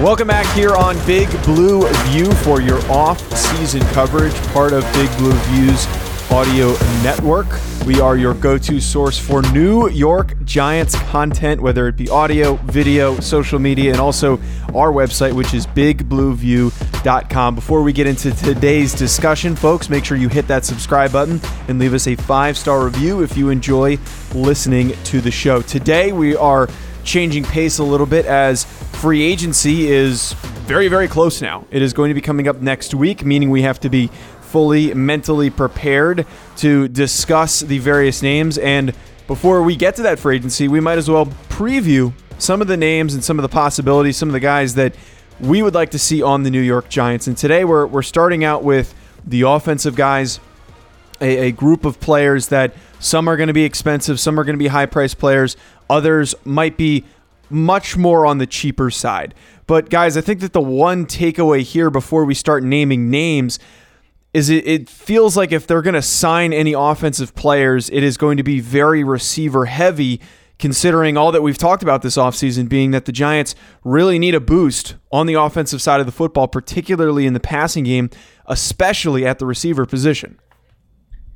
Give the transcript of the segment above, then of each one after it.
Welcome back here on Big Blue View for your off-season coverage, part of Big Blue View's audio network. We are your go-to source for New York Giants content, whether it be audio, video, social media, and also our website, which is bigblueview.com. Before we get into today's discussion, folks, make sure you hit that subscribe button and leave us a five-star review if you enjoy listening to the show. Today we are changing pace a little bit as free agency is very, very close now. It is going to be coming up next week, meaning we have to be fully mentally prepared to discuss the various names. And before we get to that free agency, we might as well preview some of the names and some of the possibilities, some of the guys that we would like to see on the New York Giants. And today we're, we're starting out with the offensive guys, a, a group of players that some are going to be expensive, some are going to be high priced players, others might be much more on the cheaper side. But guys, I think that the one takeaway here before we start naming names is it, it feels like if they're going to sign any offensive players, it is going to be very receiver heavy considering all that we've talked about this offseason being that the Giants really need a boost on the offensive side of the football, particularly in the passing game, especially at the receiver position.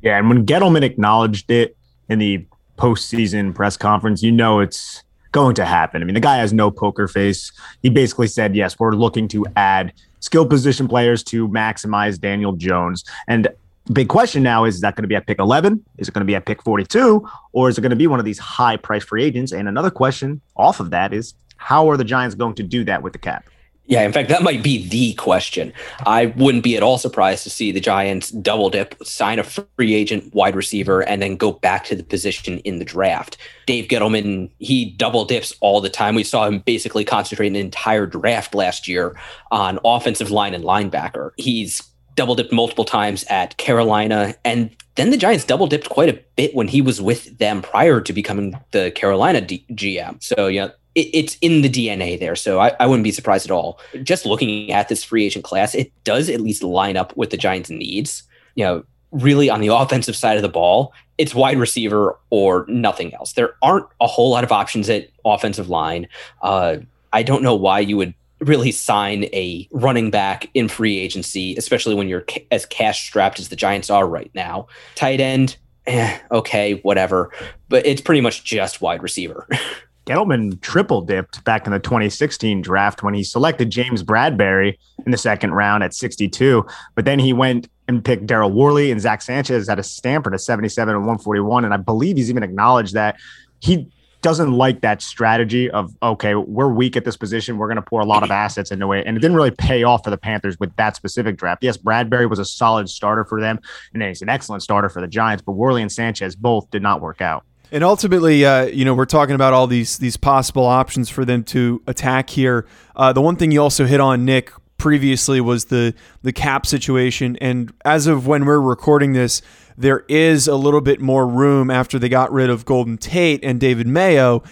Yeah, and when Gettleman acknowledged it in the postseason press conference, you know it's going to happen. I mean, the guy has no poker face. He basically said, yes, we're looking to add skill position players to maximize Daniel Jones. And big question now is, is that going to be at pick 11? Is it going to be at pick 42? Or is it going to be one of these high price free agents? And another question off of that is, how are the Giants going to do that with the cap? Yeah, in fact, that might be the question. I wouldn't be at all surprised to see the Giants double dip, sign a free agent wide receiver, and then go back to the position in the draft. Dave Gettleman, he double dips all the time. We saw him basically concentrate an entire draft last year on offensive line and linebacker. He's double dipped multiple times at Carolina, and then the Giants double dipped quite a bit when he was with them prior to becoming the Carolina D- GM. So, yeah, it, it's in the DNA there. So I, I wouldn't be surprised at all. Just looking at this free agent class, it does at least line up with the Giants' needs. You know, really on the offensive side of the ball, it's wide receiver or nothing else. There aren't a whole lot of options at offensive line. Uh, I don't know why you would really sign a running back in free agency, especially when you're ca- as cash strapped as the Giants are right now. Tight end, eh, okay, whatever. But it's pretty much just wide receiver. Gettleman triple dipped back in the 2016 draft when he selected James Bradberry in the second round at 62. But then he went and picked Daryl Worley and Zach Sanchez at a Stanford at 77 and 141. And I believe he's even acknowledged that he doesn't like that strategy of okay, we're weak at this position. We're going to pour a lot of assets into it, and it didn't really pay off for the Panthers with that specific draft. Yes, Bradberry was a solid starter for them, and he's an excellent starter for the Giants. But Worley and Sanchez both did not work out. And ultimately, uh, you know, we're talking about all these these possible options for them to attack here. Uh, the one thing you also hit on, Nick, previously was the the cap situation, and as of when we're recording this, there is a little bit more room after they got rid of Golden Tate and David Mayo.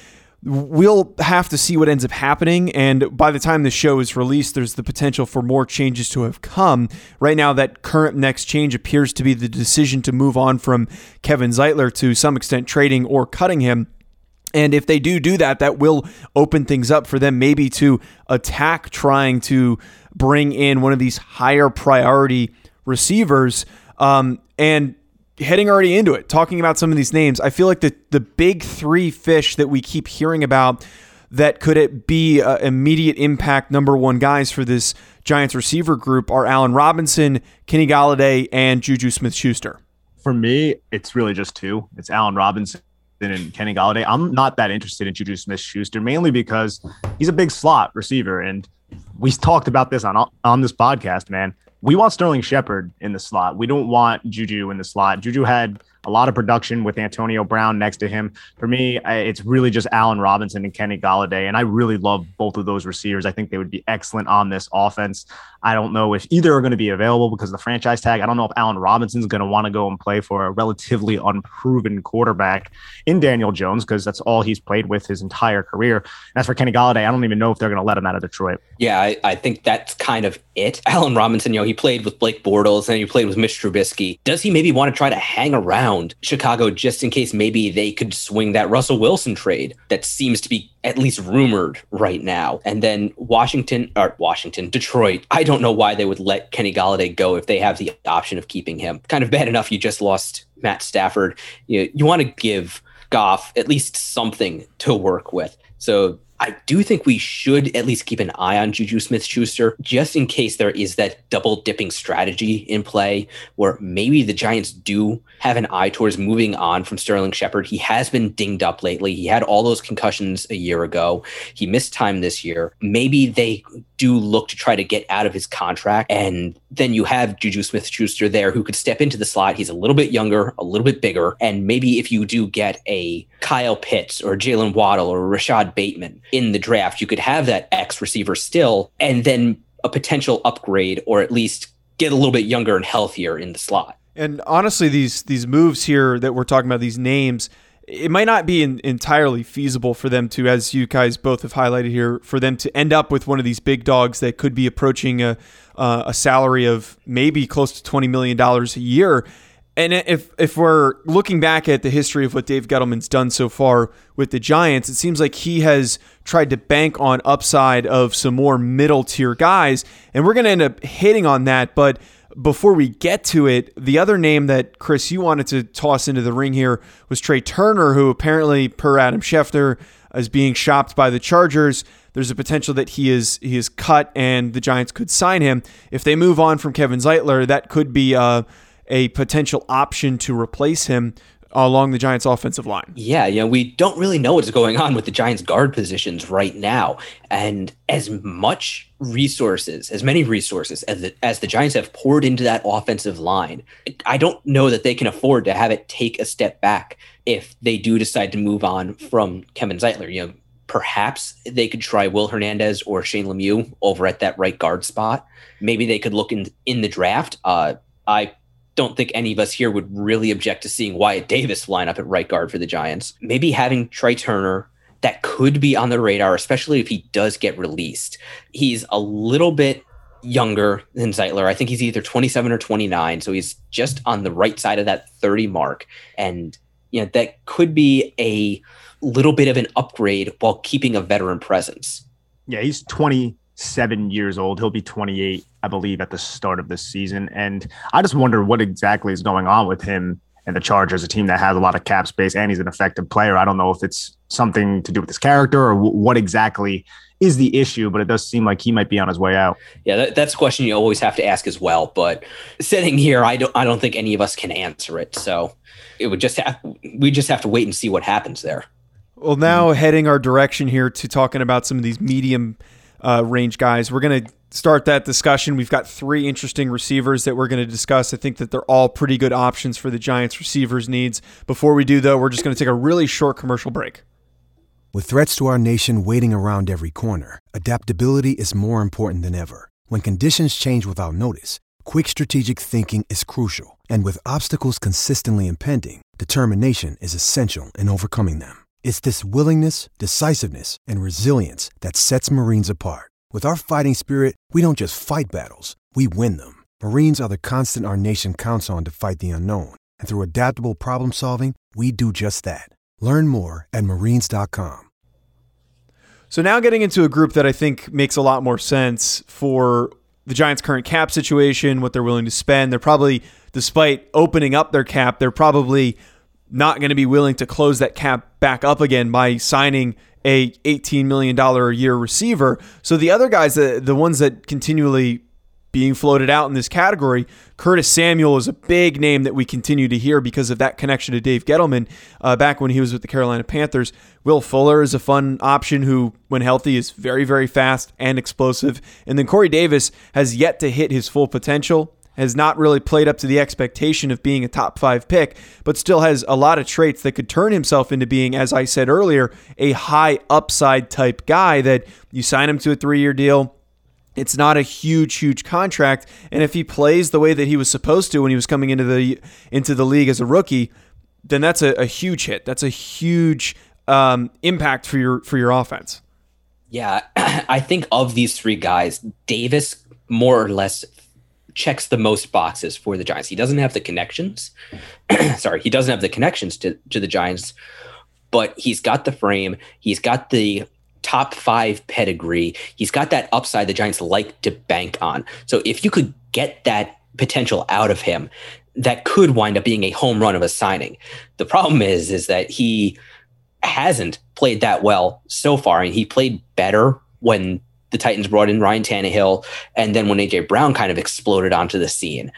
We'll have to see what ends up happening. And by the time the show is released, there's the potential for more changes to have come. Right now, that current next change appears to be the decision to move on from Kevin Zeitler to some extent trading or cutting him. And if they do do that, that will open things up for them maybe to attack trying to bring in one of these higher priority receivers. Um, and heading already into it, talking about some of these names, I feel like the the big three fish that we keep hearing about that could it be uh, immediate impact number one guys for this Giants receiver group are Allen Robinson, Kenny Golladay, and Juju Smith Schuster. For me, it's really just two. It's Allen Robinson and Kenny Golladay. I'm not that interested in Juju Smith Schuster, mainly because he's a big slot receiver. And we talked about this on on this podcast, man we want Sterling Shepard in the slot. We don't want Juju in the slot. Juju had a lot of production with Antonio Brown next to him. For me, it's really just Allen Robinson and Kenny Golladay. And I really love both of those receivers. I think they would be excellent on this offense. I don't know if either are going to be available because the franchise tag. I don't know if Allen Robinson's going to want to go and play for a relatively unproven quarterback in Daniel Jones because that's all he's played with his entire career. And as for Kenny Golladay, I don't even know if they're going to let him out of Detroit. Yeah, I, I think that's kind of it. Allen Robinson, you know, he played with Blake Bortles and he played with Mitch Trubisky. Does he maybe want to try to hang around Chicago just in case maybe they could swing that Russell Wilson trade that seems to be at least rumored right now. And then Washington or Washington, Detroit. I don't know why they would let Kenny Golladay go if they have the option of keeping him. Kind of bad enough you just lost Matt Stafford. You, you want to give Goff at least something to work with. So I do think we should at least keep an eye on Juju Smith Schuster just in case there is that double dipping strategy in play where maybe the Giants do have an eye towards moving on from Sterling Shepard. He has been dinged up lately. He had all those concussions a year ago. He missed time this year. Maybe they do look to try to get out of his contract. And then you have Juju Smith Schuster there who could step into the slot. He's a little bit younger, a little bit bigger. And maybe if you do get a Kyle Pitts or Jaylen Waddle or Rashod Bateman in the draft, you could have that X receiver still, and then a potential upgrade or at least get a little bit younger and healthier in the slot. And honestly, these these moves here that we're talking about, these names, it might not be in, entirely feasible for them to, as you guys both have highlighted here, for them to end up with one of these big dogs that could be approaching a, uh, a salary of maybe close to $20 million a year. And if if we're looking back at the history of what Dave Gettleman's done so far with the Giants, it seems like he has tried to bank on upside of some more middle tier guys, and we're going to end up hitting on that. But before we get to it, the other name that Chris you wanted to toss into the ring here was Trai Turner, who apparently, per Adam Schefter, is being shopped by the Chargers. There's a potential that he is he is cut, and the Giants could sign him if they move on from Kevin Zeitler. That could be uh, a potential option to replace him along the Giants' offensive line. Yeah, you know, we don't really know what's going on with the Giants' guard positions right now. And as much resources, as many resources as the, as the Giants have poured into that offensive line, I don't know that they can afford to have it take a step back if they do decide to move on from Kevin Zeitler. You know, perhaps they could try Will Hernandez or Shane Lemieux over at that right guard spot. Maybe they could look in in the draft. Uh, I don't think any of us here would really object to seeing Wyatt Davis line up at right guard for the Giants. Maybe having Trai Turner that could be on the radar, especially if he does get released. He's a little bit younger than Zeitler. I think he's either 27 or 29, so he's just on the right side of that 30 mark. And you know, that could be a little bit of an upgrade while keeping a veteran presence. Yeah, he's 27 years old. He'll be 28 I believe, at the start of this season. And I just wonder what exactly is going on with him and the Chargers, a team that has a lot of cap space and he's an effective player. I don't know if it's something to do with his character or w- what exactly is the issue, but it does seem like he might be on his way out. Yeah, that, that's a question you always have to ask as well. But sitting here, I don't, I don't think any of us can answer it. So it would just have, we just have to wait and see what happens there. Well, now mm-hmm. heading our direction here to talking about some of these medium uh, range guys, we're going to start that discussion. We've got three interesting receivers that we're going to discuss. I think that they're all pretty good options for the Giants' receivers' needs. Before we do, though, we're just going to take a really short commercial break. With threats to our nation waiting around every corner, adaptability is more important than ever. When conditions change without notice, quick strategic thinking is crucial. And with obstacles consistently impending, determination is essential in overcoming them. It's this willingness, decisiveness, and resilience that sets Marines apart. With our fighting spirit, we don't just fight battles, we win them. Marines are the constant our nation counts on to fight the unknown. And through adaptable problem solving, we do just that. Learn more at marines.com. So now getting into a group that I think makes a lot more sense for the Giants' current cap situation, what they're willing to spend. They're probably, despite opening up their cap, they're probably not going to be willing to close that cap back up again by signing a $18 million a year receiver. So the other guys, the, the ones that continually being floated out in this category. Curtis Samuel is a big name that we continue to hear because of that connection to Dave Gettleman uh, back when he was with the Carolina Panthers. Will Fuller is a fun option who, when healthy, is very, very fast and explosive. And then Corey Davis has yet to hit his full potential. Has not really played up to the expectation of being a top five pick, but still has a lot of traits that could turn himself into being, as I said earlier, a high upside type guy that you sign him to a three year deal, it's not a huge, huge contract, and if he plays the way that he was supposed to when he was coming into the into the league as a rookie, then that's a, a huge hit. That's a huge um, impact for your for your offense. Yeah, I think of these three guys, Davis more or less checks the most boxes for the Giants. He doesn't have the connections. Sorry, he doesn't have the connections to, to the Giants, but he's got the frame. He's got the top five pedigree. He's got that upside the Giants like to bank on. So if you could get that potential out of him, that could wind up being a home run of a signing. The problem is, is that he hasn't played that well so far, and he played better when the Titans brought in Ryan Tannehill, and then when AJ Brown kind of exploded onto the scene.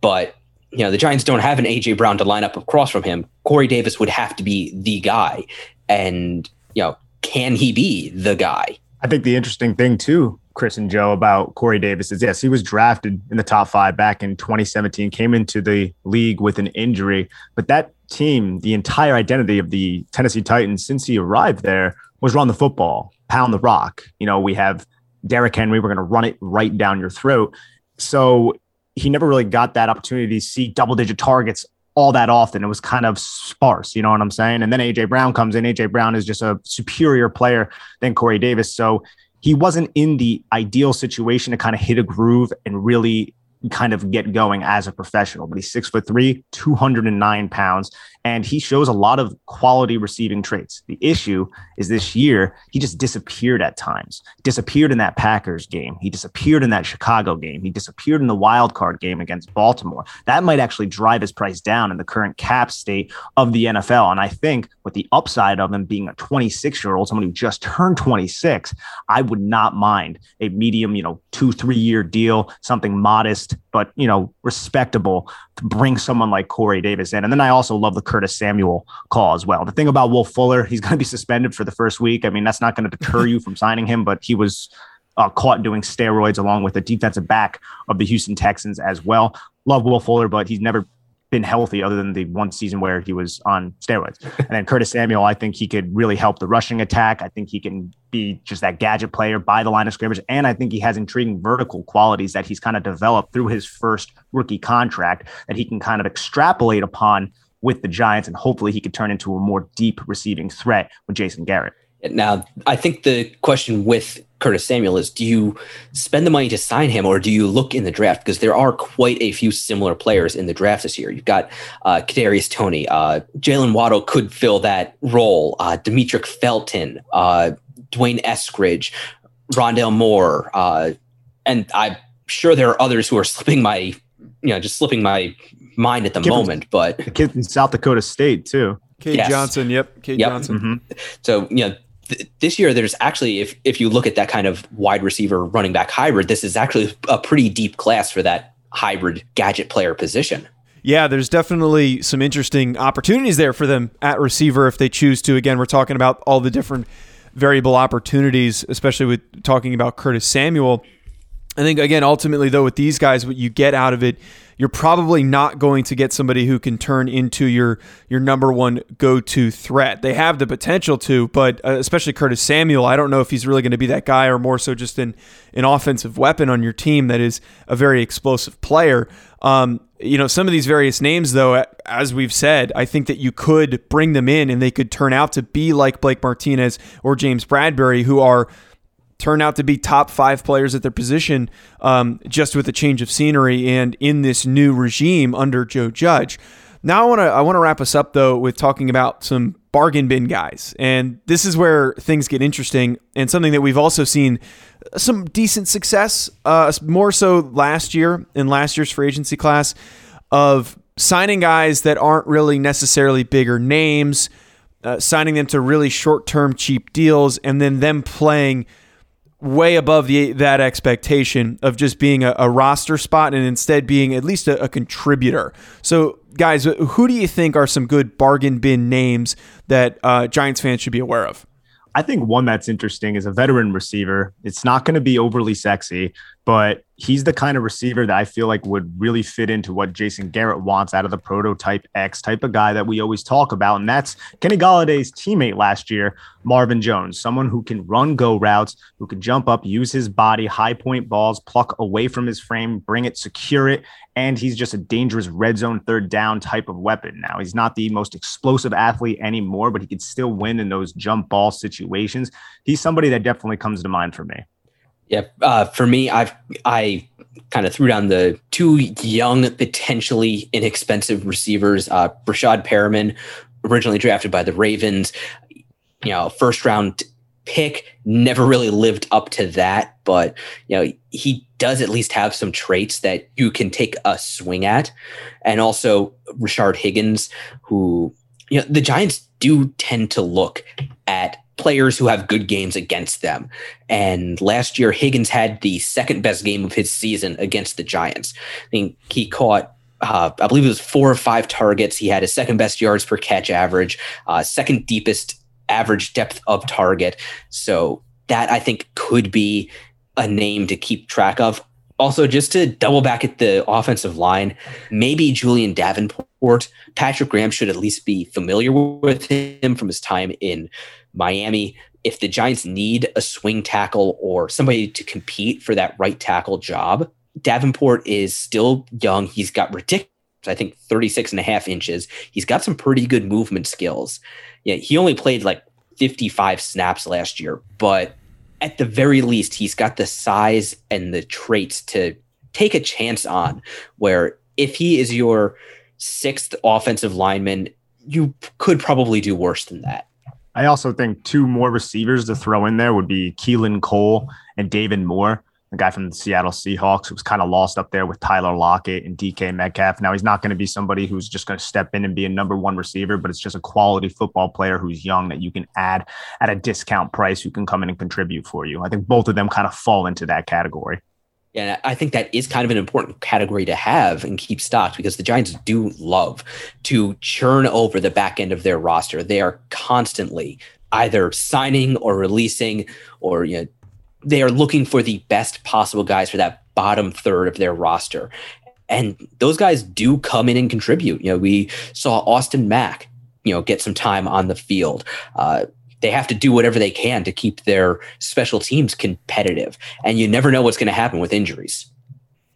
But you know, the Giants don't have an AJ Brown to line up across from him. Corey Davis would have to be the guy, and you know, can he be the guy? I think the interesting thing too, Chris and Joe, about Corey Davis is yes, he was drafted in the top five back in 2017, came into the league with an injury, but that team, the entire identity of the Tennessee Titans since he arrived there was run the football, pound the rock. You know, we have Derrick Henry, we're going to run it right down your throat. So he never really got that opportunity to see double digit targets all that often. It was kind of sparse, you know what I'm saying? And then AJ Brown comes in. AJ Brown is just a superior player than Corey Davis. So he wasn't in the ideal situation to kind of hit a groove and really kind of get going as a professional. But he's six foot three, 209 pounds, and he shows a lot of quality receiving traits. The issue is this year, he just disappeared at times. Disappeared in that Packers game. He disappeared in that Chicago game. He disappeared in the wild card game against Baltimore. That might actually drive his price down in the current cap state of the NFL. And I think with the upside of him being a 26 year old, someone who just turned 26, I would not mind a medium, you know, two, three year deal, something modest, but, you know, respectable to bring someone like Corey Davis in. And then I also love the Curtis Samuel call as well. The thing about Will Fuller, he's going to be suspended for the first week. I mean, that's not going to deter you from signing him, but he was uh, caught doing steroids along with the defensive back of the Houston Texans as well. Love Will Fuller, but he's never been healthy other than the one season where he was on steroids. And then Curtis Samuel, I think he could really help the rushing attack. I think he can be just that gadget player by the line of scrimmage. And I think he has intriguing vertical qualities that he's kind of developed through his first rookie contract that he can kind of extrapolate upon with the Giants. And hopefully he could turn into a more deep receiving threat with Jason Garrett. Now, I think the question with Curtis Samuel is do you spend the money to sign him or do you look in the draft? Because there are quite a few similar players in the draft this year. You've got uh, Kadarius Toney, uh, Jaylen Waddle could fill that role, uh, Demetric Felton, uh, D'Wayne Eskridge, Rondale Moore, uh, and I'm sure there are others who are slipping my, you know, just slipping my mind at the kid moment. From, but the kid in South Dakota State too. Cade yes. Johnson, yep, Cade yep. Johnson. Mm-hmm. So you know th- this year there's actually if if you look at that kind of wide receiver running back hybrid, this is actually a pretty deep class for that hybrid gadget player position. Yeah, there's definitely some interesting opportunities there for them at receiver if they choose to. Again, we're talking about all the different variable opportunities, especially with talking about Curtis Samuel. I think again, ultimately though, with these guys, what you get out of it you're probably not going to get somebody who can turn into your your number one go-to threat. They have the potential to, but uh, especially Curtis Samuel, I don't know if he's really going to be that guy or more so just an an offensive weapon on your team that is a very explosive player. Um, you know, some of these various names, though, as we've said, I think that you could bring them in and they could turn out to be like Blake Martinez or James Bradberry, who are turn out to be top five players at their position um, just with a change of scenery and in this new regime under Joe Judge. Now I want to I want to wrap us up though with talking about some bargain bin guys, and this is where things get interesting and something that we've also seen some decent success, uh, more so last year in last year's free agency class of signing guys that aren't really necessarily bigger names, uh, signing them to really short term cheap deals, and then them playing way above the that expectation of just being a, a roster spot and instead being at least a, a, contributor. So, guys, who do you think are some good bargain bin names that uh, Giants fans should be aware of? I think one that's interesting is a veteran receiver. It's not going to be overly sexy, but he's the kind of receiver that I feel like would really fit into what Jason Garrett wants out of the prototype X type of guy that we always talk about. And that's Kenny Golladay's teammate last year, Marvin Jones, someone who can run go routes, who can jump up, use his body, high point balls, pluck away from his frame, bring it, secure it. And he's just a dangerous red zone third down type of weapon. Now, he's not the most explosive athlete anymore, but he can still win in those jump ball situations. He's somebody that definitely comes to mind for me. Yeah, uh, for me, I've I kind of threw down the two young, potentially inexpensive receivers. Uh, Breshad Perriman, originally drafted by the Ravens, you know, first round pick, never really lived up to that, but you know, he does at least have some traits that you can take a swing at. And also Rashard Higgins, who you know, the Giants do tend to look at players who have good games against them. And last year, Higgins had the second best game of his season against the Giants. I think he caught. Uh, I believe it was four or five targets. He had his second best yards per catch average, uh, second deepest average depth of target. So that I think could be a name to keep track of. Also, just to double back at the offensive line, maybe Julian Davenport. Patrick Graham should at least be familiar with him from his time in Miami, if the Giants need a swing tackle or somebody to compete for that right tackle job, Davenport is still young. He's got ridiculous, I think 36 and a half inches. He's got some pretty good movement skills. Yeah, he only played like 55 snaps last year, but at the very least, he's got the size and the traits to take a chance on where if he is your sixth offensive lineman, you could probably do worse than that. I also think two more receivers to throw in there would be Keelan Cole and David Moore, the guy from the Seattle Seahawks was kind of lost up there with Tyler Lockett and DK Metcalf. Now he's not going to be somebody who's just going to step in and be a number one receiver, but it's just a quality football player who's young that you can add at a discount price who can come in and contribute for you. I think both of them kind of fall into that category. And I think that is kind of an important category to have and keep stocked because the Giants do love to churn over the back end of their roster. They are constantly either signing or releasing, or you know, they are looking for the best possible guys for that bottom third of their roster. And those guys do come in and contribute. You know, we saw Austin Mack, you know, get some time on the field. Uh, they have to do whatever they can to keep their special teams competitive. And you never know what's going to happen with injuries.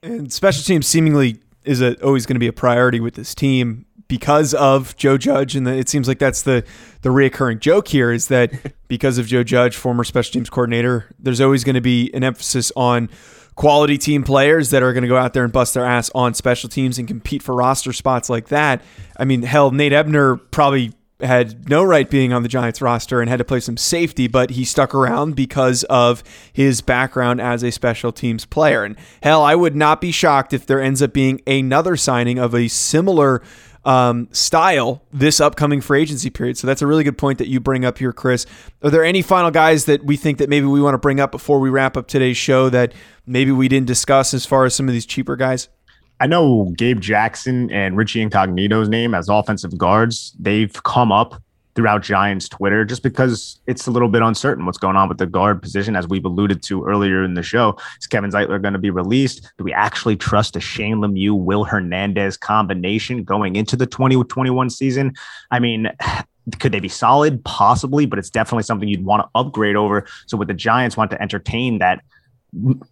And special teams seemingly is a, always going to be a priority with this team because of Joe Judge, and the, it seems like that's the the reoccurring joke here is that because of Joe Judge, former special teams coordinator, there's always going to be an emphasis on quality team players that are going to go out there and bust their ass on special teams and compete for roster spots like that. I mean, hell, Nate Ebner probably had no right being on the Giants roster and had to play some safety, but he stuck around because of his background as a special teams player. And hell, I would not be shocked if there ends up being another signing of a similar um, style this upcoming free agency period. So that's a really good point that you bring up here, Chris. Are there any final guys that we think that maybe we want to bring up before we wrap up today's show that maybe we didn't discuss as far as some of these cheaper guys? I know Gabe Jackson and Richie Incognito's name as offensive guards. They've come up throughout Giants Twitter just because it's a little bit uncertain what's going on with the guard position, as we've alluded to earlier in the show. Is Kevin Zeitler going to be released? Do we actually trust a Shane Lemieux, Will Hernandez combination going into the 2021 season? I mean, could they be solid? Possibly, but it's definitely something you'd want to upgrade over. So, with the Giants want to entertain that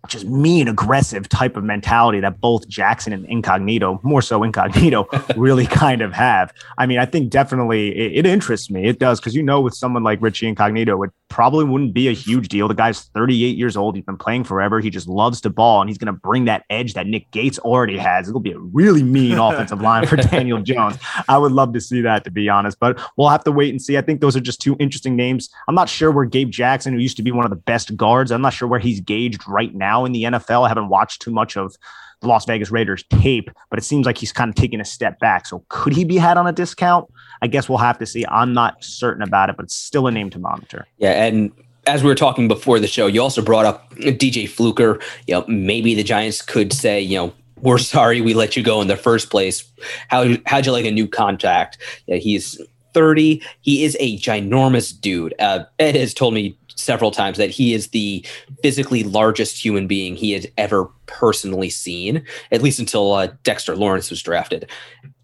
just mean, aggressive type of mentality that both Jackson and Incognito, more so Incognito, really kind of have. I mean, I think definitely it, it interests me. It does because you know, with someone like Richie Incognito, it probably wouldn't be a huge deal. The guy's 38 years old. He's been playing forever. He just loves to ball, and he's going to bring that edge that Nick Gates already has. It'll be a really mean offensive line for Daniel Jones. I would love to see that, to be honest, but we'll have to wait and see. I think those are just two interesting names. I'm not sure where Gabe Jackson, who used to be one of the best guards, I'm not sure where he's gauged right now in the NFL. I haven't watched too much of the Las Vegas Raiders tape, but it seems like he's kind of taking a step back. So could he be had on a discount? I guess we'll have to see. I'm not certain about it, but it's still a name to monitor. Yeah, and as we were talking before the show, you also brought up DJ Fluker. You know, maybe the Giants could say, you know, we're sorry we let you go in the first place. How how'd you like a new contract? Yeah, he's 30. He is a ginormous dude. Uh, Ed has told me several times that he is the physically largest human being he has ever personally seen, at least until uh, Dexter Lawrence was drafted.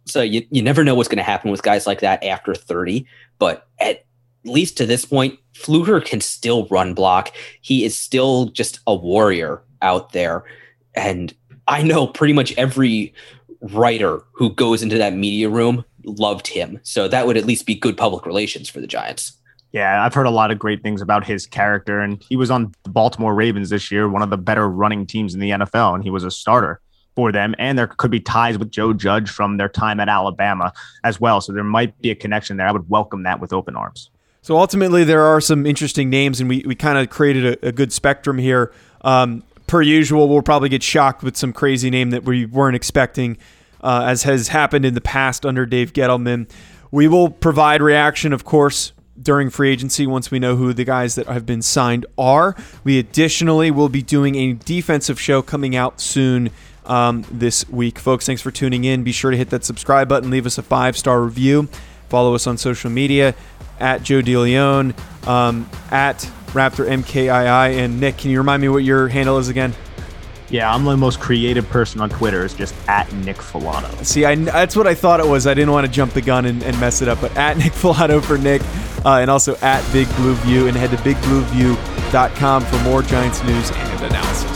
So you, you never know what's going to happen with guys like that after 30. But at least to this point, Fluker can still run block. He is still just a warrior out there. And I know pretty much every writer who goes into that media room loved him. So that would at least be good public relations for the Giants. Yeah, I've heard a lot of great things about his character, and he was on the Baltimore Ravens this year, one of the better running teams in the NFL, and he was a starter for them. And there could be ties with Joe Judge from their time at Alabama as well. So there might be a connection there. I would welcome that with open arms. So ultimately, there are some interesting names, and we, we kind of created a, a, good spectrum here. Um, per usual, we'll probably get shocked with some crazy name that we weren't expecting, uh, as has happened in the past under Dave Gettleman. We will provide reaction, of course, during free agency once we know who the guys that have been signed are. We additionally will be doing a defensive show coming out soon um, this week. Folks, thanks for tuning in. Be sure to hit that subscribe button, leave us a five star review, follow us on social media at Joe DeLeon, um, at Raptor MKII. And Nick, can you remind me what your handle is again? Yeah, I'm the most creative person on Twitter. It's just at Nick Falato. See, I, that's what I thought it was. I didn't want to jump the gun and, and mess it up, but at Nick Falato for Nick, uh, and also at Big Blue View, and head to bigblueview.com for more Giants news and analysis.